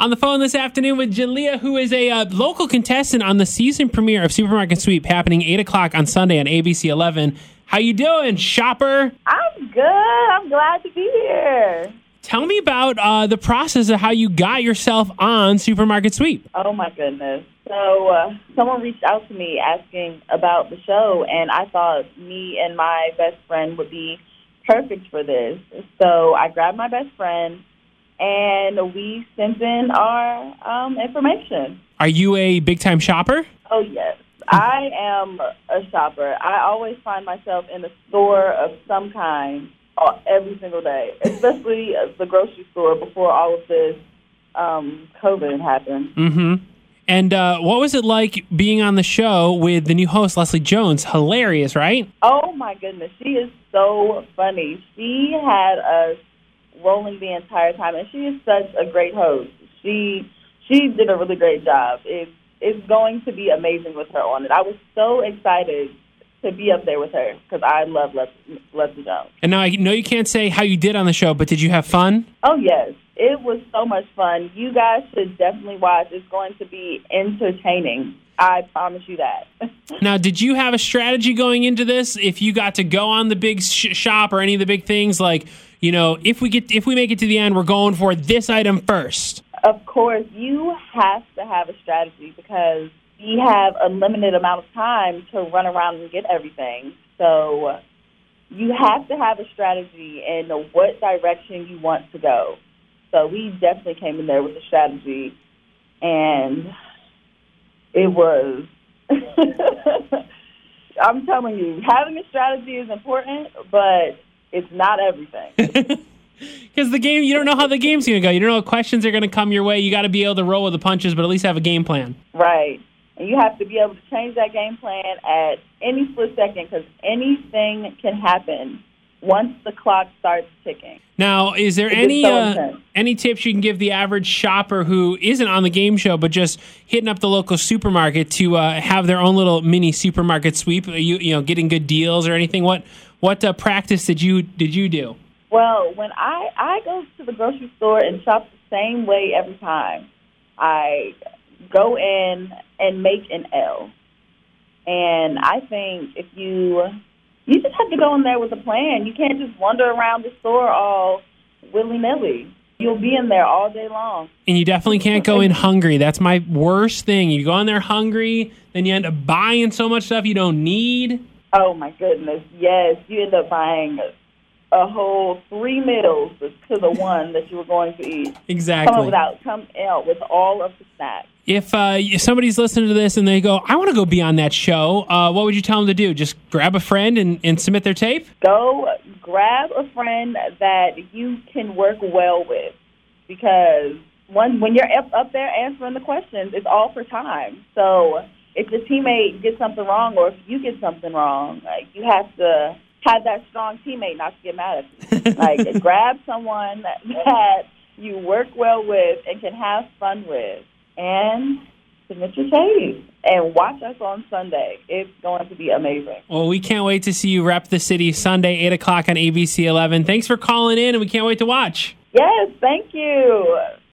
On the phone this afternoon with Jaleah, who is a uh, local contestant on the season premiere of Supermarket Sweep, happening eight o'clock on Sunday on ABC 11. How you doing, shopper? I'm good. I'm glad to be here. Tell me about uh, the process of how you got yourself on Supermarket Sweep. Oh my goodness. So uh, someone reached out to me asking about the show, and I thought me and my best friend would be perfect for this. So I grabbed my best friend, and we sent in our um, information. Are you a big time shopper? Oh yes. I am a shopper. I always find myself in a store of some kind uh, every single day, especially the grocery store before all of this um, COVID happened. Mm-hmm. And uh, what was it like being on the show with the new host, Leslie Jones? Hilarious, right? Oh my goodness, she is so funny. She had us rolling the entire time, and she is such a great host. She she did a really great job. It's it's going to be amazing with her on it. I was so excited to be up there with her because I love Les- Leslie Jones. And now I know you can't say how you did on the show, but did you have fun? Oh yes, it was so much fun. You guys should definitely watch. It's going to be entertaining. I promise you that. Now, did you have a strategy going into this? If you got to go on the big sh- shop or any of the big things, like you know, if we get if we make it to the end, we're going for this item first. of course, you have to have a strategy because we have a limited amount of time to run around and get everything. So you have to have a strategy and know what direction you want to go. So we definitely came in there with a strategy, and it was. I'm telling you, having a strategy is important, but it's not everything. Because the game, you don't know how the game's going to go. You don't know what questions are going to come your way. You got to be able to roll with the punches, but at least have a game plan. Right. And you have to be able to change that game plan at any split second because anything can happen once the clock starts ticking. Now, is there It any so uh, any tips you can give the average shopper who isn't on the game show but just hitting up the local supermarket to uh, have their own little mini supermarket sweep? You you know getting good deals or anything? What what uh, practice did you did you do? Well, when I, I go to the grocery store and shop the same way every time, I go in and make an L. And I think if you you just have to go in there with a plan. You can't just wander around the store all willy nilly. You'll be in there all day long. And you definitely can't go in hungry. That's my worst thing. You go in there hungry, then you end up buying so much stuff you don't need. Oh my goodness, yes. You end up buying a whole three meals to the one that you were going to eat. Exactly. Come without come out with all of the snacks. If uh, if somebody's listening to this and they go, I want to go be on that show, uh, what would you tell them to do? Just grab a friend and, and submit their tape? Go grab a friend that you can work well with because one when you're up, up there answering the questions, it's all for time. So if your teammate gets something wrong or if you get something wrong, like you have to have that strong teammate not to get mad at you. like grab someone that you work well with and can have fun with and submit your tape and watch us on Sunday. It's going to be amazing. Well, we can't wait to see you rep the city Sunday, 8 o'clock on ABC 11. Thanks for calling in, and we can't wait to watch. Yes, thank you.